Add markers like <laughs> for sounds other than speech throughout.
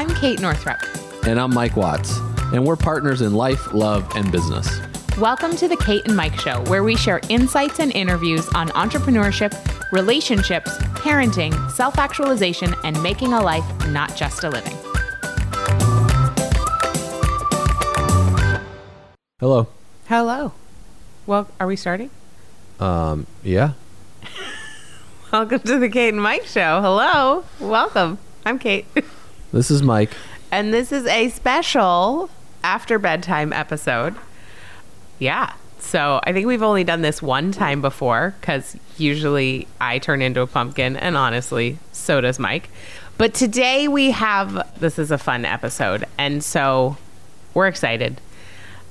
I'm Kate Northrup. And I'm Mike Watts. And we're partners in life, love, and business. Welcome to the Kate and Mike Show, where we share insights and interviews on entrepreneurship, relationships, parenting, self actualization, and making a life, not just a living. Hello. Hello. Well, are we starting? Um, yeah. <laughs> Welcome to the Kate and Mike Show. Hello. Welcome. I'm Kate. <laughs> This is Mike. And this is a special after bedtime episode. Yeah. So I think we've only done this one time before because usually I turn into a pumpkin, and honestly, so does Mike. But today we have this is a fun episode. And so we're excited,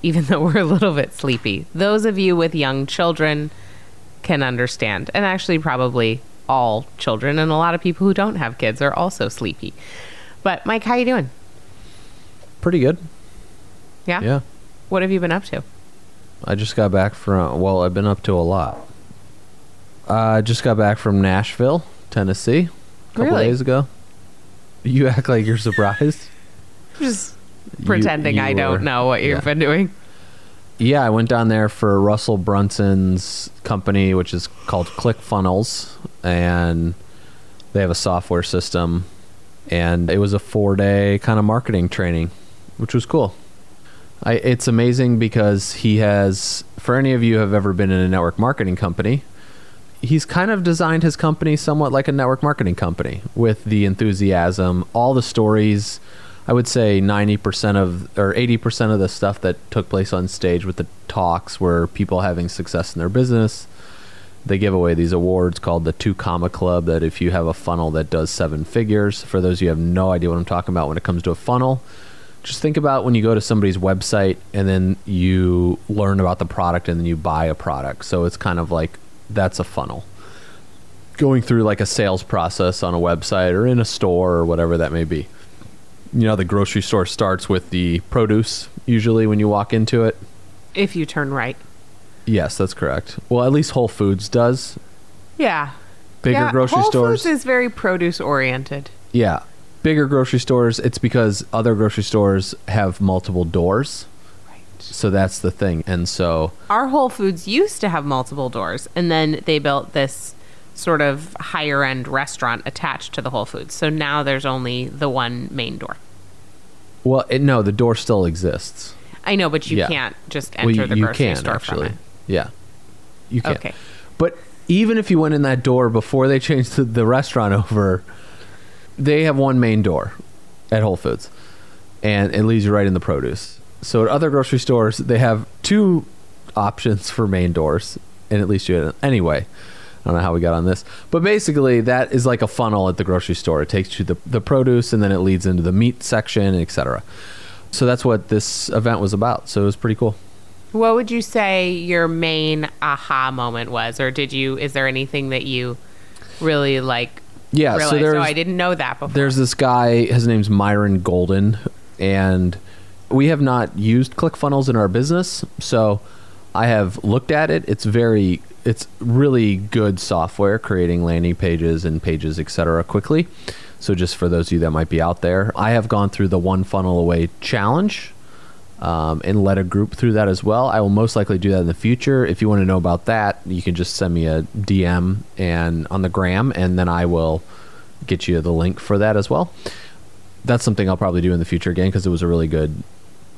even <laughs> though we're a little bit sleepy. Those of you with young children can understand, and actually, probably all children, and a lot of people who don't have kids are also sleepy. But Mike, how you doing? Pretty good. Yeah. Yeah. What have you been up to? I just got back from, well, I've been up to a lot. I just got back from Nashville, Tennessee, a couple Really? days ago. You act like you're surprised. <laughs> Just pretending you I don't know what you've yeah. been doing. Yeah, I went down there for Russell Brunson's company, which is called ClickFunnels, and they have a software system. And it was a four day kind of marketing training, which was cool. I, it's amazing because he has, for any of you who have ever been in a network marketing company, he's kind of designed his company somewhat like a network marketing company with the enthusiasm, all the stories. I would say 90% of or 80% of the stuff that took place on stage with the talks were people having success in their business. They give away these awards called the Two Comma Club that if you have a funnel that does seven figures, for those of you have no idea what I'm talking about when it comes to a funnel, just think about when you go to somebody's website and then you learn about the product and then you buy a product. So it's kind of like that's a funnel. Going through like a sales process on a website or in a store or whatever that may be. You know, the grocery store starts with the produce usually when you walk into it. If you turn right. Yes, that's correct. Well, at least Whole Foods does. Yeah. Bigger yeah, grocery Whole stores. Foods is very produce oriented. Yeah. Bigger grocery stores, it's because other grocery stores have multiple doors. Right. So that's the thing. And so Our Whole Foods used to have multiple doors, and then they built this sort of higher end restaurant attached to the Whole Foods. So now there's only the one main door. well, it, no, the door still exists. I know, but you Yeah. can't just Well, enter you, the you grocery can store actually. from it. Yeah. You can. Okay. But even if you went in that door before they changed the, the restaurant <laughs> over, they have one main door at Whole Foods, and it leads you right in the produce. So at other grocery stores, they have two options for main doors, and at least you had anyway. I don't know how we got on this, but basically that is like a funnel at the grocery store. It takes you to the, the produce, and then it leads into the meat section, etc. So that's what this event was about. So it was pretty cool. What would you say your main aha moment was, or did you? Is there anything that you really like? Yeah, so there's oh, I didn't know that before. There's this guy, his name's Myron Golden, and we have not used ClickFunnels in our business, so I have looked at it. It's very it's really good software creating landing pages and pages, etc. quickly. So just for those of you that might be out there, I have gone through the one funnel away challenge um, and led a group through that as well. I will most likely do that in the future. If you want to know about that, you can just send me a DM and on the gram, and then I will get you the link for that as well. That's something I'll probably do in the future again because it was a really good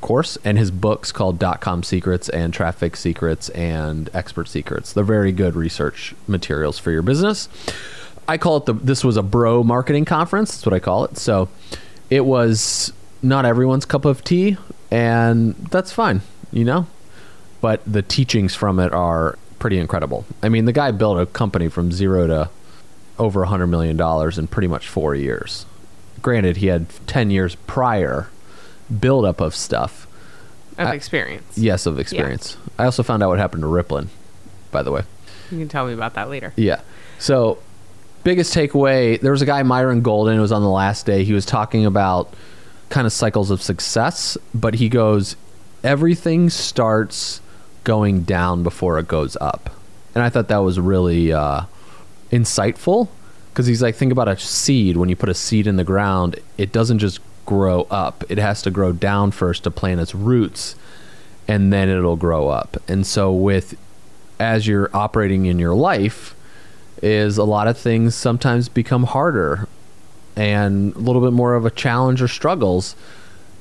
course. And his books called Dot Com Secrets and Traffic Secrets and Expert Secrets. They're very good research materials for your business. I call it the. This was a bro marketing conference. That's what I call it. So it was not everyone's cup of tea, and that's fine, you know. But the teachings from it are pretty incredible. I mean, the guy built a company from zero to over a hundred million dollars in pretty much four years. Granted, he had ten years prior buildup of stuff. of I- experience. Yes, of experience. I also found out what happened to Riplin, by the way. You can tell me about that later. Yeah. So, biggest takeaway there was a guy, Myron Golden, it was on the last day. He was talking about kind of cycles of success, but he goes, everything starts going down before it goes up. And I thought that was really uh, insightful because he's like, think about a seed. When you put a seed in the ground, it doesn't just grow up. It has to grow down first to plant its roots and then it'll grow up. And so with as you're operating in your life is a lot of things sometimes become harder and a little bit more of a challenge or struggles.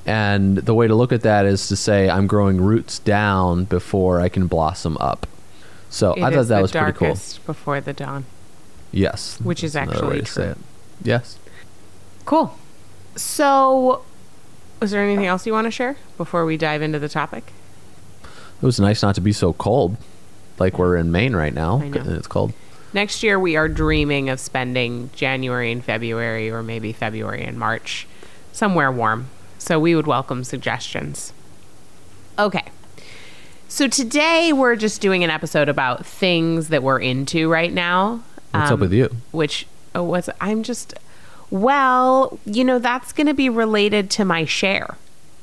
And the way to look at that is to say I'm growing roots down before I can blossom up. So It I thought that was pretty cool. before the dawn. Yes. Which is actually true. it. Yes. Cool. So, is there anything else you want to share before we dive into the topic? It was nice not to be so cold. Like we're in Maine right now. I know. And it's cold. Next year, we are dreaming of spending January and February, or maybe February and March, somewhere warm. So, we would welcome suggestions. Okay. So, today we're just doing an episode about things that we're into right now. What's up Um, with you? Which, oh, what's, I'm just, well, you know, that's going to be related to my share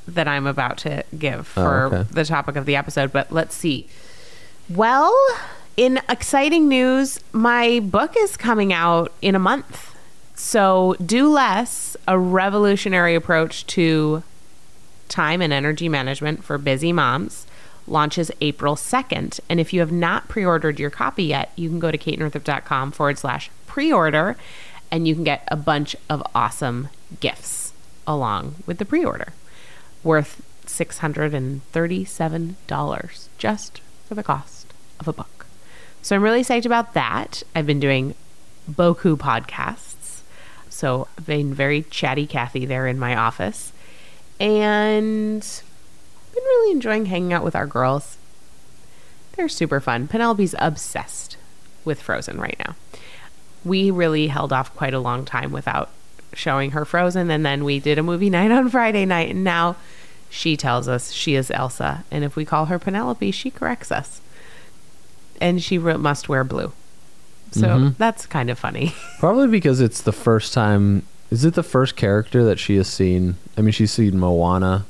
that I'm about to give for Oh, okay. the topic of the episode. But let's see. Well, in exciting news, my book is coming out in a month. So, Do Less, a revolutionary approach to time and energy management for busy moms, launches April 2nd. And if you have not pre ordered your copy yet, you can go to katenorthrup.com forward slash pre order and you can get a bunch of awesome gifts along with the pre order worth $637 just for the cost of a book. So I'm really psyched about that. I've been doing Boku podcasts. So I've been very chatty Kathy there in my office. And been really enjoying hanging out with our girls. They're super fun. Penelope's obsessed with Frozen right now. We really held off quite a long time without showing her Frozen, and then we did a movie night on Friday night, and now she tells us she is Elsa, and if we call her Penelope, she corrects us, and she re- must wear blue. So Mhm. that's kind of funny. <laughs> Probably because it's the first time. Is it the first character that she has seen? I mean, she's seen Moana.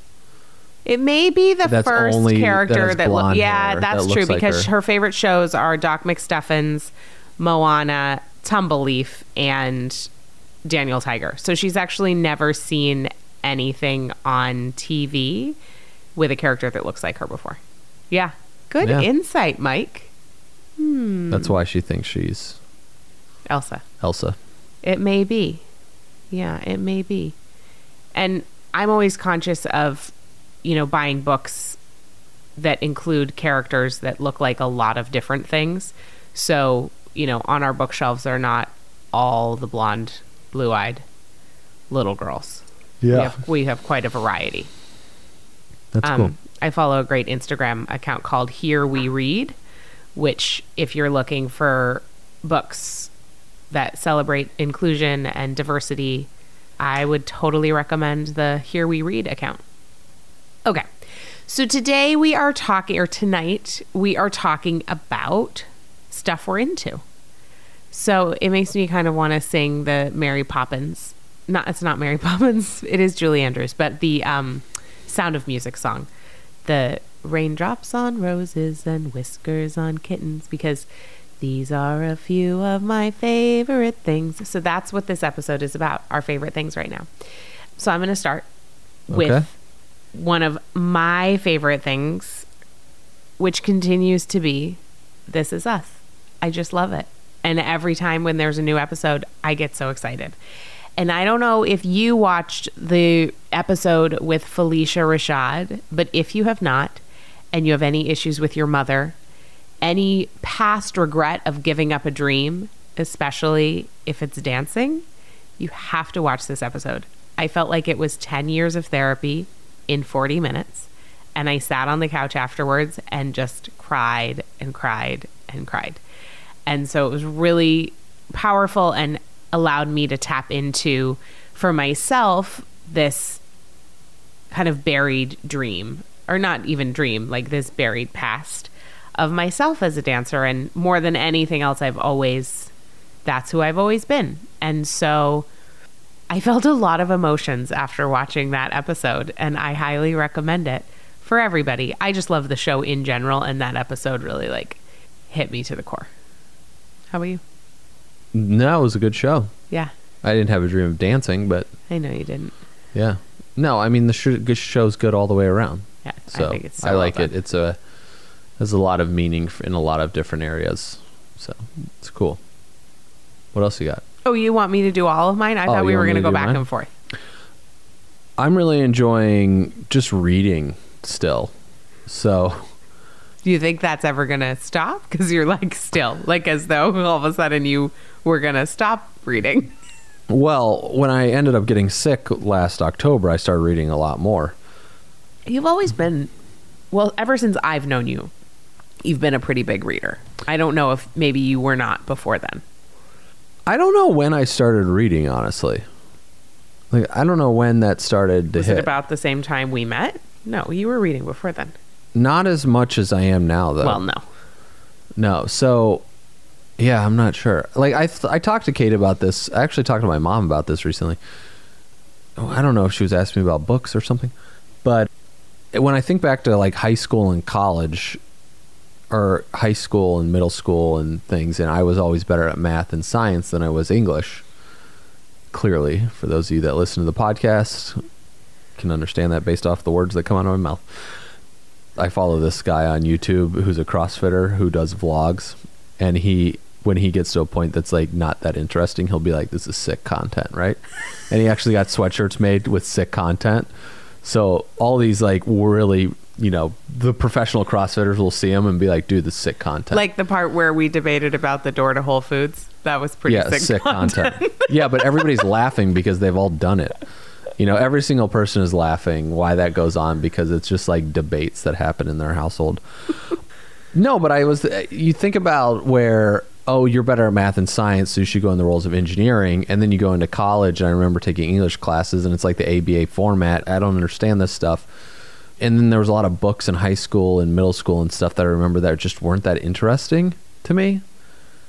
It may be the That's first only- character that, look. blonde Yeah, that's that true like because her. her. favorite shows are Doc McStuffins, Moana, Tumbleleaf, and Daniel Tiger. So she's actually never seen anything on TV with a character that looks like her before. Yeah, good Yeah. insight, Mike. Hmm. That's why she thinks she's Elsa. Elsa. It may be. Yeah, it may be. And I'm always conscious of, you know, buying books that include characters that look like a lot of different things. So, you know, on our bookshelves are not all the blonde, blue eyed little girls. We have, we have quite a variety. That's Um, cool. I follow a great Instagram account called Here We Read, which, if you're looking for books that celebrate inclusion and diversity, I would totally recommend the Here We Read account. Okay. So today we are talking, or tonight, we are talking about stuff we're into. So it makes me kind of want to sing the Mary Poppins. Not it's not Mary <laughs> Poppins. It is Julie Andrews, but the um, Sound of Music song, the raindrops on roses and whiskers on kittens, because these are a few of my favorite things. So that's what this episode is about. Our favorite things right now. So I'm going to start with one of my favorite things, which continues to be This Is Us. I just love it. And every time when there's a new episode, I get so excited. And I don't know if you watched the episode with Phylicia Rashad, but if you have not, and you have any issues with your mother, any past regret of giving up a dream, especially if it's dancing, you have to watch this episode. I felt like it was 10 years of therapy in 40 minutes. And I sat on the couch afterwards and just cried and cried and cried. And so it was really powerful and allowed me to tap into, for myself, this kind of buried dream, or not even dream, like this buried past of myself as a dancer. And more than anything else, I've always, that's who I've always been. And so I felt a lot of emotions after watching that episode, and I highly recommend it for everybody. I just love the show in general, and that episode really like hit me to the core. How about you? No, it was a good show. Yeah, I didn't have a dream of dancing, but I know you didn't. yeah, No, I mean the show's good all the way around. Yeah, So I think it's so I well like it. It's a has a lot of meaning in a lot of different areas. So it's cool. What else you got? Oh, you want me to do all of mine? I Oh, thought we were going to to go back mine? and forth. I'm really enjoying just reading still. So Do you think that's ever going to stop? Because you're like still, like as though all of a sudden you were going to stop reading. well, when I ended up getting sick last October, I started reading a lot more. You've always been, well, ever since I've known you, you've been a pretty big reader. I don't know if maybe you were not before then. I don't know when I started reading, honestly. Like I don't know when that started to Was hit. it about the same time we met? No, you were reading before then. Not as much as I am now, though. Well, no. No. So, yeah, I'm not sure. Like I, th- I talked to Kate about this. I actually talked to my mom about this recently. Oh, I don't know if she was asking me about books or something, but when I think back to like high school and college, or high school and middle school and things, and I was always better at math and science than I was English. Clearly, for those of you that listen to the podcast, can understand that based off the words that come out of my mouth. I follow this guy on YouTube who's a CrossFitter who does vlogs, and he when he gets to a point that's like not that interesting, he'll be like, "This is sick content," right? and he actually got sweatshirts made with sick content. So all these like really, you know, the professional CrossFitters will see them and be like, "Dude, this is sick content." Like the part where we debated about the door to Whole Foods. That was pretty yeah, sick, sick, content. content. <laughs> yeah, but everybody's laughing because they've all done it. You know, every single person is laughing. Why that goes on because it's just like debates that happen in their household. <laughs> no, but I was. Uh, you think about where oh you're better at math and science, so you should go in the roles of engineering, and then you go into college. And I remember taking English classes, and it's like the ABA format. I don't understand this stuff. And then there was a lot of books in high school and middle school and stuff that I remember that just weren't that interesting to me.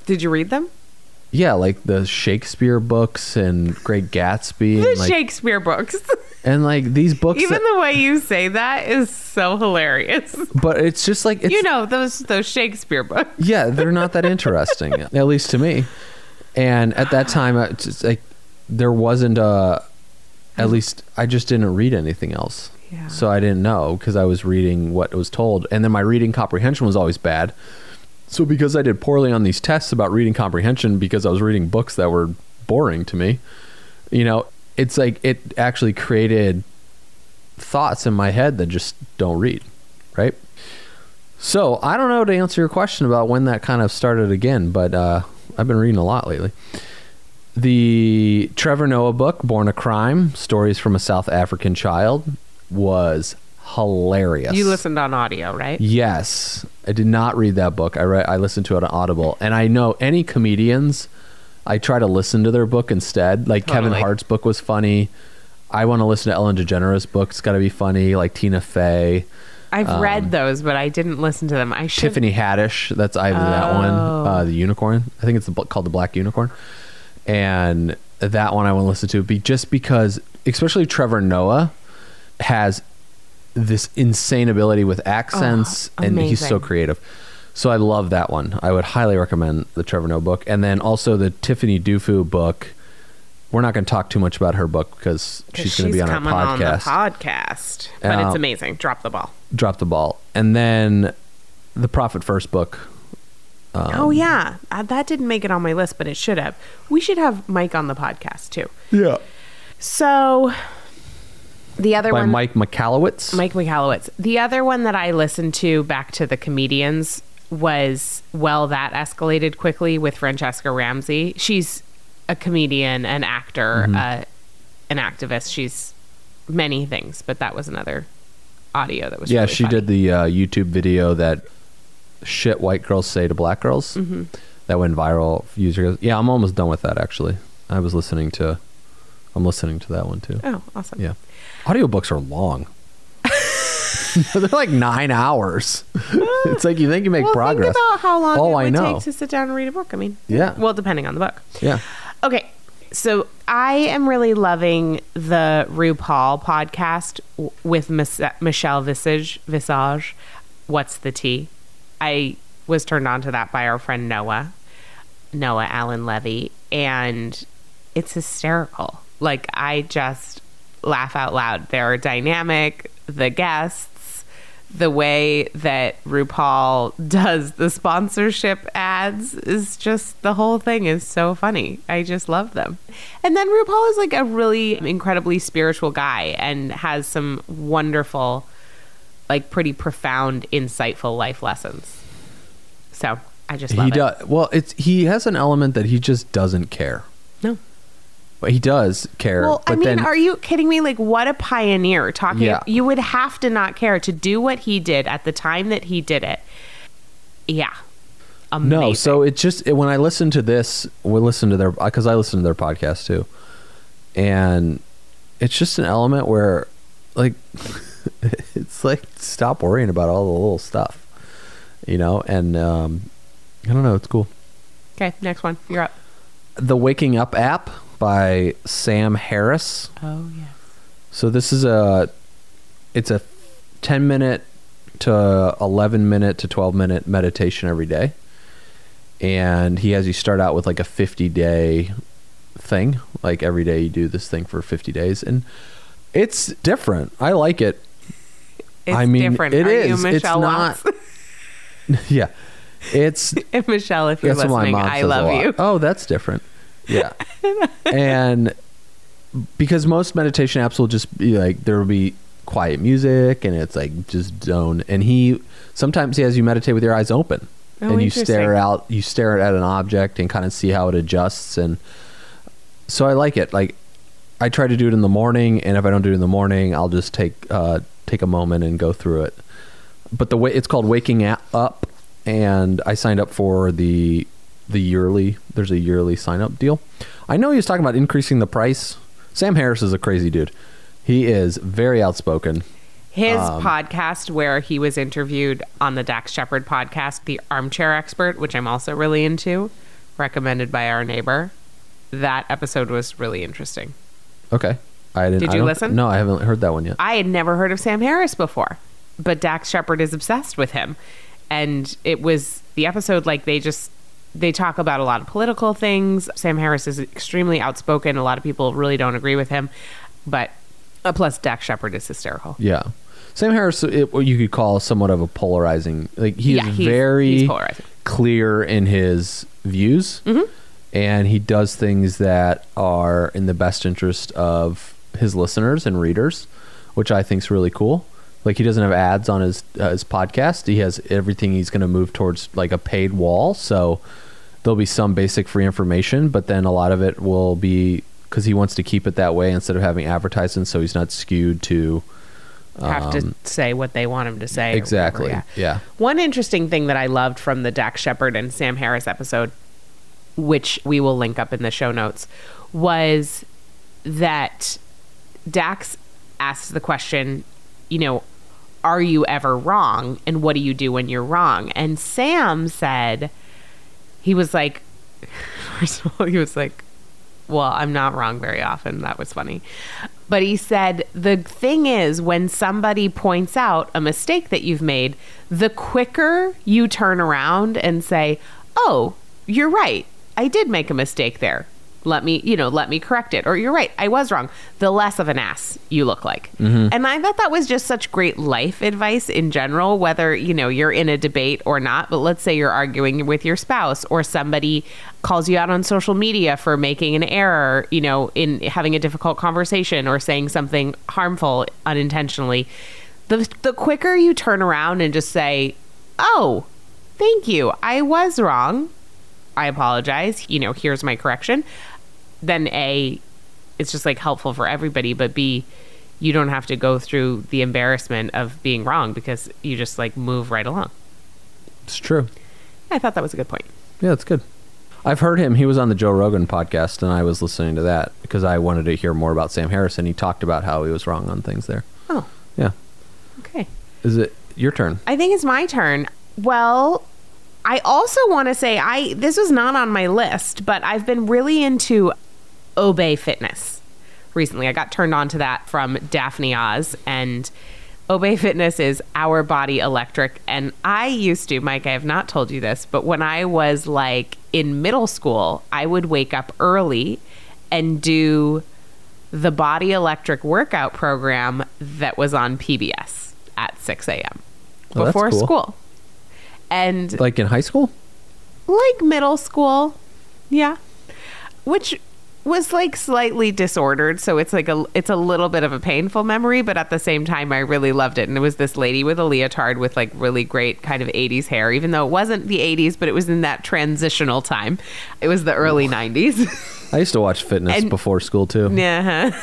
Did you read them? Yeah, like the Shakespeare books and Great Gatsby, The and like, Shakespeare books. <laughs> and like these books. Even that- the way you say that is so hilarious. but it's just like it's, you know those those Shakespeare books. <laughs> yeah, they're not that interesting, at least to me. And at that time, it's like there wasn't a. At mm. least I just didn't read anything else, Yeah. so I didn't know because I was reading what was told, and then my reading comprehension was always bad. So because I did poorly on these tests about reading comprehension because I was reading books that were boring to me, you know, it's like it actually created thoughts in my head that just don't read, right? So I don't know to answer your question about when that kind of started again, but uh, I've been reading a lot lately. The Trevor Noah book, Born a Crime: Stories from a South African Child, was hilarious. You listened on audio, right? Yes, I did not read that book. I read, I listened to it on Audible, and I know any comedians. I try to listen to their book instead. Like Kevin Hart's book was funny. I want to listen to Ellen DeGeneres' book. It's got to be funny. Like Tina Fey, I've read those, but I didn't listen to them. I should. Um, Tiffany Haddish. That's either that one. uh, the unicorn. I think it's the, called the Black Unicorn, and that one I want to listen to. Be just because, especially Trevor Noah, has this insane ability with accents, Oh, and he's so creative. So I love that one. I would highly recommend the Trevor Noah book, and then also the Tiffany Dufu book. We're not going to talk too much about her book because she's going to be on our coming on the podcast. podcast, but Uh, it's amazing. Drop the ball. Drop the ball, and then the Profit First book. Um, oh yeah, uh, that didn't make it on my list, but it should have. We should have Mike on the podcast too. Yeah. So the other by one, Mike McAllowitz. Mike Michalowicz. The other one that I listened to back to the comedians was Well That Escalated Quickly with Franchesca Ramsey. She's a comedian, an actor, Mm-hmm. uh, an activist. She's many things, but that was another audio that was yeah, really she funny. did the uh, YouTube video that shit white girls say to black girls Mm-hmm. that went viral. years ago. Yeah, I'm almost done with that actually. I was listening to. I'm listening to that one too. Oh, awesome. Yeah, audiobooks are long. <laughs> They're like nine hours. it's like you think you make Well, progress. think about how long Oh, it would take to sit down and read a book. I mean, Yeah. Well, depending on the book. yeah. Okay. So I am really loving the RuPaul podcast with Mis- Michelle Visage. Visage. What's the tea? I was turned on to that by our friend Noah, Noah Allen Levy, and it's hysterical. Like I just laugh out loud. They're dynamic. The guests, the way that RuPaul does the sponsorship ads is just the whole thing is so funny. I just love them. And then RuPaul is like a really incredibly spiritual guy and has some wonderful, like pretty profound, insightful life lessons. So I just love he it. does. Well, it's he has an element that he just doesn't care. No. But he does care. Well, I mean, then are you kidding me? Like, what a pioneer talking. Yeah. You would have to not care to do what he did at the time that he did it. Yeah. Amazing. no. So it just it, when I listen to this, we listen to their because I listen to their podcast too, and it's just an element where, like, <laughs> it's like stop worrying about all the little stuff, you know. And um, I don't know. It's cool. Okay, next one. You're up. The Waking Up app by Sam Harris. Oh, yeah. So this is a it's a 10 minute to 11 minute to 12 minute meditation every day. And he has you start out with like a 50 day thing. Like every day you do this thing for 50 days and it's different. I like it. It's I mean, different. it Are you is. It's Michelle not- <laughs> <laughs> yeah. It's If <laughs> Michelle, if you're that's what my listening, I love you. Oh, that's different. Yeah. <laughs> and because most meditation apps will just be like there will be quiet music and it's like just zone. And he sometimes he has you meditate with your eyes open. Oh, and you stare out you stare at an object and kind of see how it adjusts. And so I like it. Like I try to do it in the morning and if I don't do it in the morning I'll just take uh take a moment and go through it. But the way it's called waking up and i signed up for the the yearly there's a yearly sign up deal i know he was talking about increasing the price sam harris is a crazy dude he is very outspoken His Um, podcast, where he was interviewed on the Dax Shepard podcast, The Armchair Expert, which I'm also really into, recommended by our neighbor. That episode was really interesting. okay i didn't Did you listen? no i haven't heard that one yet I had never heard of Sam Harris before, but Dax Shepard is obsessed with him. And it was the episode like they just they talk about a lot of political things. Sam Harris is extremely outspoken. A lot of people really don't agree with him, but uh, plus Dax Shepard is hysterical. yeah sam harris it, what you could call somewhat of a polarizing like he Yeah, is he's- very he's polarizing. clear in his views Mm-hmm. and he does things that are in the best interest of his listeners and readers which i think is really cool like he doesn't have ads on his uh, his podcast. He has everything he's going to move towards like a paid wall. So there'll be some basic free information but then a lot of it will be because he wants to keep it that way instead of having advertisements so he's not skewed to Have to say what they want him to say. Um, exactly. Whatever, yeah. One interesting thing that I loved from the Dax Shepard and Sam Harris episode, which we will link up in the show notes, was that Dax asked the question, you know, are you ever wrong? And what do you do when you're wrong? And Sam said, he was like, <laughs> first of all, he was like, well, I'm not wrong very often. That was funny. But he said, the thing is, when somebody points out a mistake that you've made, the quicker you turn around and say, oh, you're right. I did make a mistake there. Let me, you know, let me correct it. Or you're right. I was wrong. The less of an ass you look like. Mm-hmm. And I thought that was just such great life advice in general, whether, you know, you're in a debate or not. But let's say you're arguing with your spouse or somebody calls you out on social media for making an error, you know, in having a difficult conversation or saying something harmful unintentionally. The, the quicker you turn around and just say, oh, thank you. I was wrong. I apologize. You know, here's my correction. Then A, it's just like helpful for everybody, but B, you don't have to go through the embarrassment of being wrong because you just like move right along. it's true I thought that was a good point. Yeah, that's good. I've heard him. He was on the Joe Rogan podcast, and I was listening to that because I wanted to hear more about Sam harrison he talked about how he was wrong on things there. Oh, Yeah. okay. Is it your turn? I think it's my turn. Well, I also want to say I this was not on my list, but I've been really into Obé Fitness recently. I got turned on to that from Daphne Oz and Obé Fitness is our body electric and I used to, Mike, I have not told you this, but when I was like in middle school, I would wake up early and do the Body Electric workout program that was on PBS at 6 a.m. Oh, before cool. school. And Like in high school? like middle school. Yeah. Which was like slightly disordered, so it's like a it's a little bit of a painful memory, but at the same time I really loved it. And it was this lady with a leotard with like really great kind of 80s hair, even though it wasn't the 80s, but it was in that transitional time. It was the early 90s. <laughs> <laughs> I used to watch fitness And- before school too. yeah.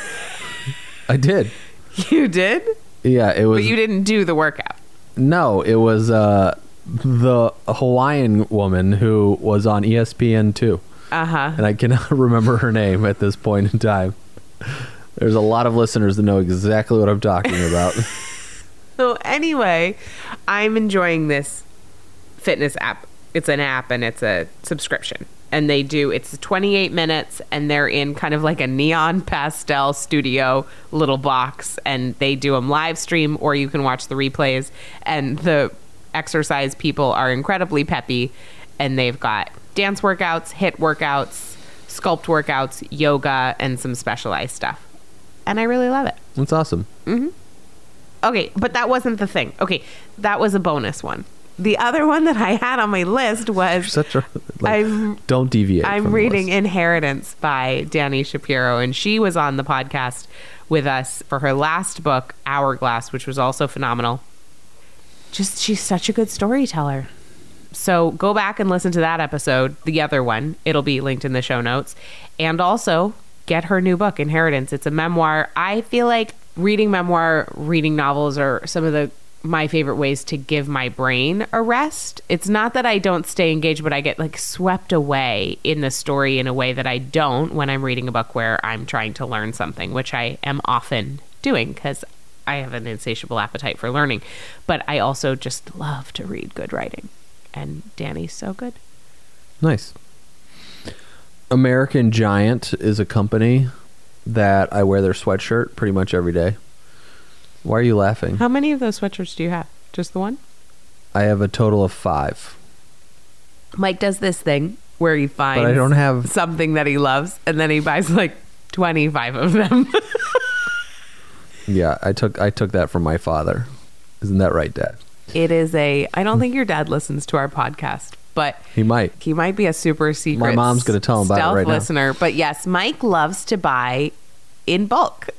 I did. <laughs> You did? Yeah, it was But you didn't do the workout. No, it was uh the Hawaiian woman who was on ESPN too. Uh-huh. and I cannot <laughs> remember her name at this point in time. There's a lot of listeners that know exactly what I'm talking about. <laughs> <laughs> So anyway, I'm enjoying this fitness app. It's an app and it's a subscription. And they do it's 28 minutes and they're in kind of like a neon pastel studio little box and they do them live stream or you can watch the replays and the exercise people are incredibly peppy and they've got dance workouts, HIIT workouts, sculpt workouts, yoga and some specialized stuff. And I really love it. That's awesome. Mm-hmm. Okay, but that wasn't the thing. Okay, that was a bonus one. The other one that I had on my list was Such a like, I'm- don't deviate. I'm reading. Inheritance by Dani Shapiro, and she was on the podcast with us for her last book, Hourglass, which was also phenomenal. Just, she's such a good storyteller. So go back and listen to that episode, the other one. It'll be linked in the show notes. And also get her new book, Inheritance. It's a memoir. I feel like reading memoir, reading novels are some of the my favorite ways to give my brain a rest. It's not that I don't stay engaged, but I get like swept away in the story in a way that I don't when I'm reading a book where I'm trying to learn something, which I am often doing because I have an insatiable appetite for learning. But I also just love to read good writing. And Dani's so good. Nice. American Giant is a company that I wear their sweatshirt pretty much every day. Why are you laughing? How many of those sweatshirts do you have? Just the one? I have a total of five. Mike does this thing where he finds But I don't have something that he loves and then he buys like 25 of them. <laughs> Yeah, I took I took that from my father. Isn't that right, Dad? It is a I don't think your dad listens to our podcast, but He might. he might be a super secret My mom's gonna tell him about it right now. listener. But yes, Mike loves to buy in bulk. <laughs>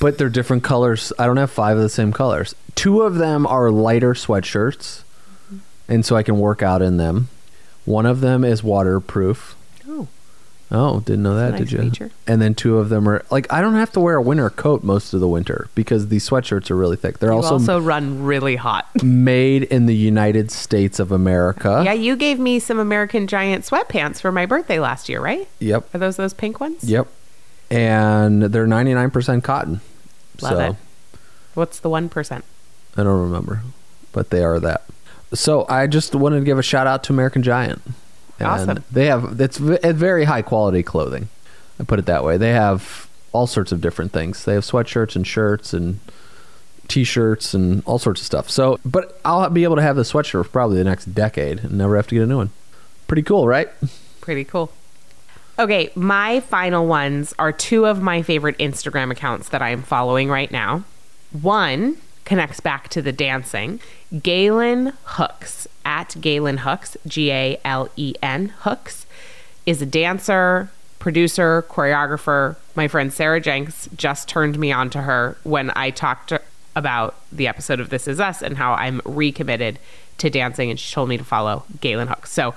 But they're different colors. I don't have five of the same colors. Two of them are lighter sweatshirts, and so I can work out in them. One of them is waterproof. Oh, didn't know that, That's a did you? feature. And then two of them are like I don't have to wear a winter coat most of the winter because these sweatshirts are really thick. They're you also, also, run really hot. <laughs> made in the United States of America. yeah, you gave me some American Giant sweatpants for my birthday last year, right? Yep. Are those those pink ones? Yep. And they're 99% cotton. Love so it. What's the one percent? I don't remember, but they are that. So I just wanted to give a shout out to American Giant. And Awesome. They have it's it's very high quality clothing. I put it that way. They have all sorts of different things. They have sweatshirts and shirts and t-shirts and all sorts of stuff. So, but I'll be able to have the sweatshirt for probably the next decade and never have to get a new one. Pretty cool, right? Pretty cool. Okay, my final ones are two of my favorite Instagram accounts that I'm following right now. One connects back to the dancing. Galen Hooks at Galen Hooks, G A L E N Hooks, is a dancer, producer, choreographer. My friend Sarah Jenks just turned me on to her when I talked about the episode of This Is Us and how I'm recommitted to dancing, and she told me to follow Galen Hooks. So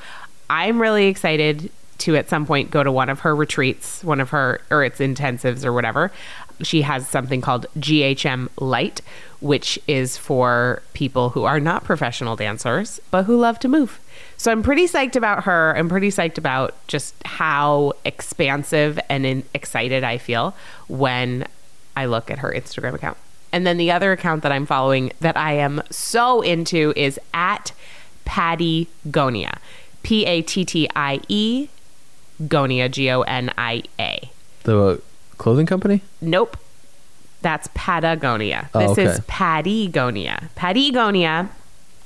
I'm really excited to at some point go to one of her retreats, one of her or its intensives or whatever. She has something called GHM Light, which is for people who are not professional dancers but who love to move. So I'm pretty psyched about her. I'm pretty psyched about just how expansive and in, excited I feel when I look at her Instagram account. And then the other account that I'm following that I am so into is at Pattie Gonia. P A T T I E Gonia, G O N I A. The clothing company? Nope. That's Patagonia. Oh, This okay. is Pattie Gonia. Patagonia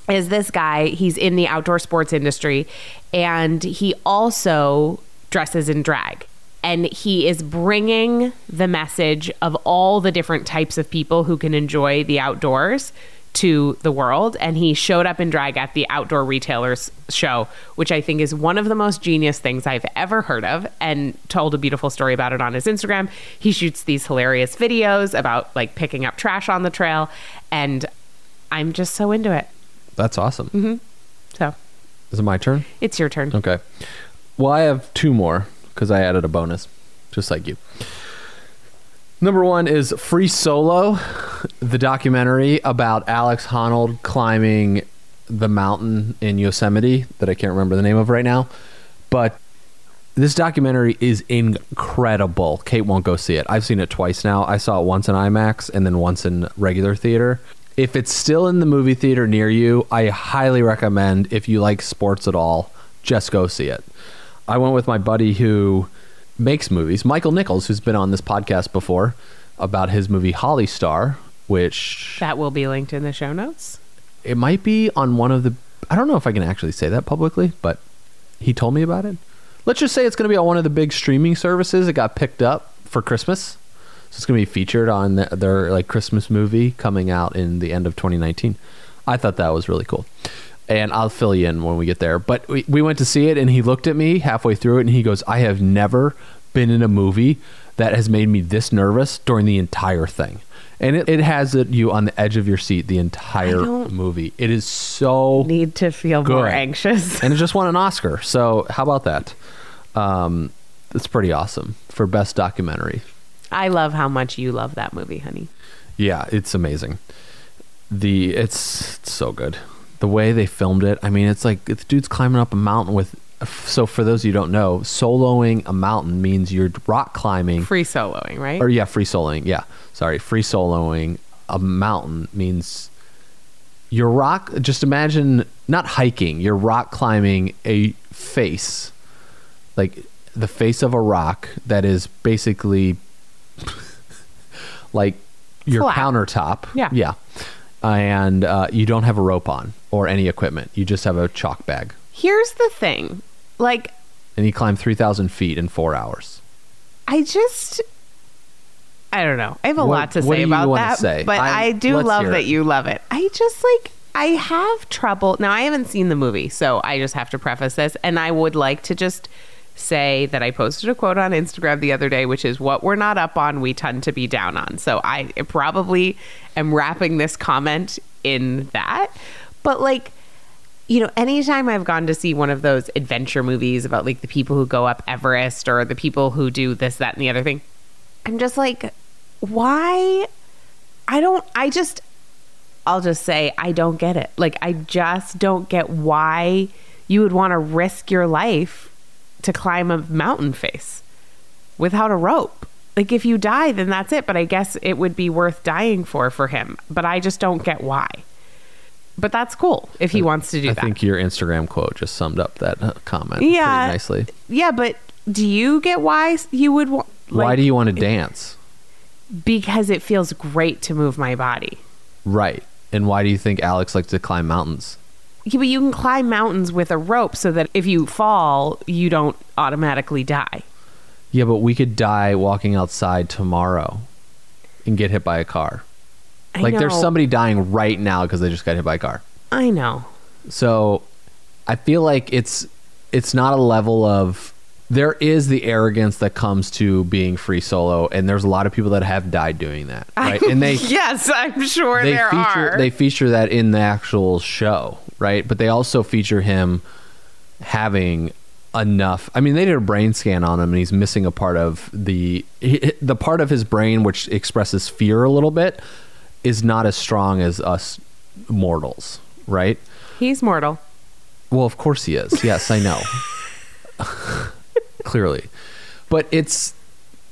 is this guy. He's in the outdoor sports industry and he also dresses in drag. and he is bringing the message of all the different types of people who can enjoy the outdoors to the world and he showed up in drag at the outdoor retailers show which i think is one of the most genius things i've ever heard of and told a beautiful story about it on his instagram he shoots these hilarious videos about like picking up trash on the trail and i'm just so into it That's awesome. Mm-hmm. so Is it my turn? it's your turn Okay. Well, I have two more because I added a bonus, just like you. Number one is Free Solo, the documentary about Alex Honnold climbing the mountain in Yosemite that I can't remember the name of right now. But this documentary is incredible. Kate won't go see it. I've seen it twice now. I saw it once in IMAX and then once in regular theater. If it's still in the movie theater near you, I highly recommend if you like sports at all, just go see it. I went with my buddy who makes movies, Michael Nichols, who's been on this podcast before about his movie Holly Star, which that will be linked in the show notes it might be on one of the I don't know if I can actually say that publicly, but he told me about it. Let's just say it's going to be on one of the big streaming services. It got picked up for Christmas. So it's going to be featured on the, their like Christmas movie coming out in the end of 2019. I thought that was really cool. And I'll fill you in when we get there. But we, we went to see it and he looked at me halfway through it and he goes, "I have never been in a movie that has made me this nervous during the entire thing." And it, it has it, you on the edge of your seat the entire movie. It is so need to feel more anxious and it just won an Oscar. So how about that? Um, it's pretty awesome for best documentary. i love how much you love that movie honey Yeah, it's amazing. The it's, it's so good. The way they filmed it. I mean, it's like the dude's climbing up a mountain with. So for those of you who don't know, soloing a mountain means you're rock climbing free soloing right or yeah, free soloing. Yeah, sorry, free soloing a mountain means you're rock. Just imagine not hiking. You're rock climbing a face, like the face of a rock that is basically <laughs> like your Flat. countertop. Yeah. yeah, and uh, you don't have a rope on or any equipment. You just have a chalk bag, here's the thing like and you climb three thousand feet in four hours. I just I don't know. I have a What- lot to say about that, say? but I'm- I do love that you love it. I just like I have trouble. Now I haven't seen the movie, so I just have to preface this and I would like to just say that I posted a quote on Instagram the other day which is what we're not up on we tend to be down on. So I probably am wrapping this comment in that. But like you know, anytime I've gone to see one of those adventure movies about like the people who go up Everest or the people who do this, that, and the other thing, I'm just like, why? I don't, I just, I'll just say, I don't get it. Like, I just don't get why you would want to risk your life to climb a mountain face without a rope. Like, if you die, then that's it. But I guess it would be worth dying for for him. But I just don't get why. But that's cool if he wants to do I that. I think your Instagram quote just summed up that uh, comment Yeah. pretty nicely. Yeah, but do you get why you would want? Why do you want to dance? Because it feels great to move my body. Right. And why do you think Alex likes to climb mountains? Yeah, but you can climb mountains with a rope so that if you fall, you don't automatically die. Yeah, but we could die walking outside tomorrow and get hit by a car. I like there's somebody dying right now because they just got hit by a car. I know. So I feel like it's it's not a level of there is the arrogance that comes to being free solo and there's a lot of people that have died doing that. Right. And they <laughs> yes, I'm sure they there feature are. they feature that in the actual show, right? But they also feature him having enough. I mean, they did a brain scan on him, and he's missing a part of the the part of his brain which expresses fear a little bit is not as strong as us mortals, right? He's mortal. Well, of course he is. Yes, I know. <laughs> Clearly. But it's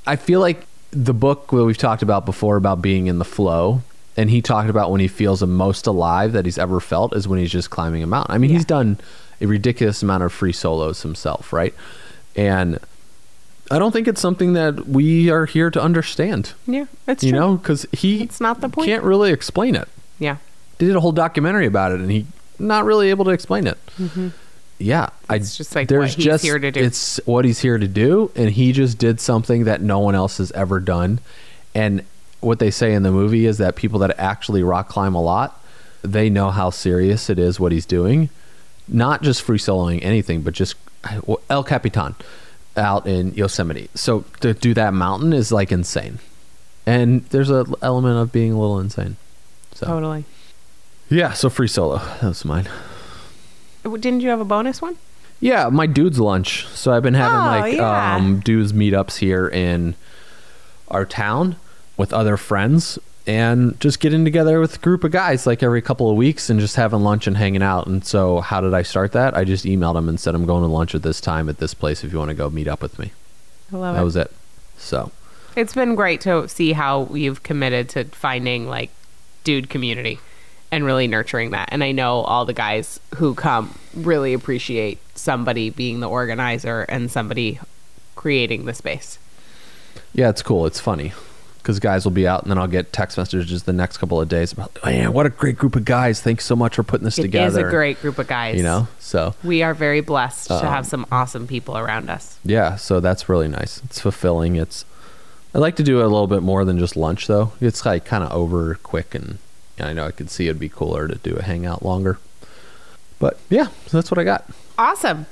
I feel like the book that we've talked about before about being in the flow and he talked about when he feels the most alive that he's ever felt is when he's just climbing a mountain. I mean, Yeah. he's done a ridiculous amount of free solos himself, right? And I don't think it's something that we are here to understand. Yeah, it's you true. know, because he It's not the point. can't really explain it Yeah. they did a whole documentary about it and he not really able to explain it Mm-hmm. yeah, It's just like what he's here to do. It's what he's here to do, and he just did something that no one else has ever done. And what they say in the movie is that people that actually rock climb a lot, they know how serious it is what he's doing. Not just free soloing anything, but just El Capitan out in Yosemite. So to do that mountain is like insane, and there's a element of being a little insane. So Totally. yeah, so free solo. That was mine. Didn't you have a bonus one? Yeah, my dude's lunch. So I've been having Oh, like yeah. um dudes meetups here in our town with other friends and just getting together with a group of guys like every couple of weeks and just having lunch and hanging out. And so how did I start that? I just emailed them and said I'm going to lunch at this time at this place if you want to go meet up with me. I love That it. was it. So It's been great to see how you've committed to finding like dude community and really nurturing that. And I know all the guys who come really appreciate somebody being the organizer and somebody creating the space. yeah, it's cool. It's funny. Because guys will be out, and then I'll get text messages the next couple of days about, man, what a great group of guys! Thanks so much for putting this It together. It is a great group of guys. you know. So we are very blessed to Um, have some awesome people around us. yeah so that's really nice it's fulfilling it's i like to do a little bit more than just lunch though it's like kind of over quick and i know i could see it'd be cooler to do a hangout longer but yeah so that's what i got Awesome.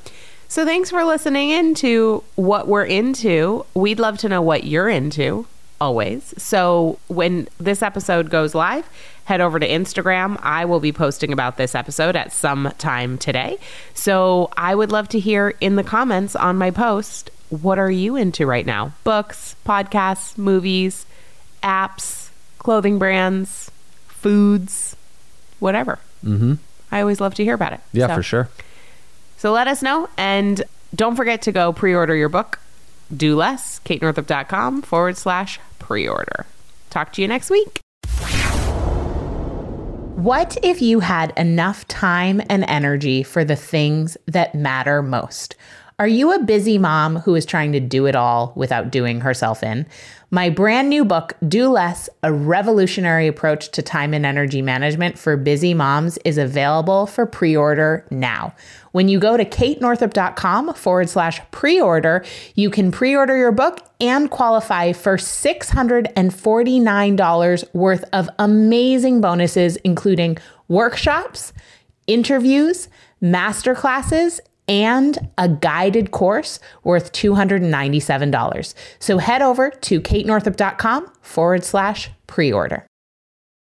So thanks for listening in to what we're into. We'd love to know what you're into always. So when this episode goes live, head over to Instagram. I will be posting about this episode at some time today. So I would love to hear in the comments on my post, what are you into right now? Books, podcasts, movies, apps, clothing brands, foods, whatever. mm-hmm I always love to hear about it. yeah So- for sure so let us know. And don't forget to go pre order your book, Do Less, katenorthrup.com forward slash pre order. Talk to you next week. What if you had enough time and energy for the things that matter most? Are you a busy mom who is trying to do it all without doing herself in? My brand new book, Do Less A Revolutionary Approach to Time and Energy Management for Busy Moms, is available for pre order now. When you go to katenorthrup.com forward slash pre order, you can pre order your book and qualify for $649 worth of amazing bonuses, including workshops, interviews, masterclasses, and a guided course worth $297. So head over to katenorthrup.com forward slash pre order.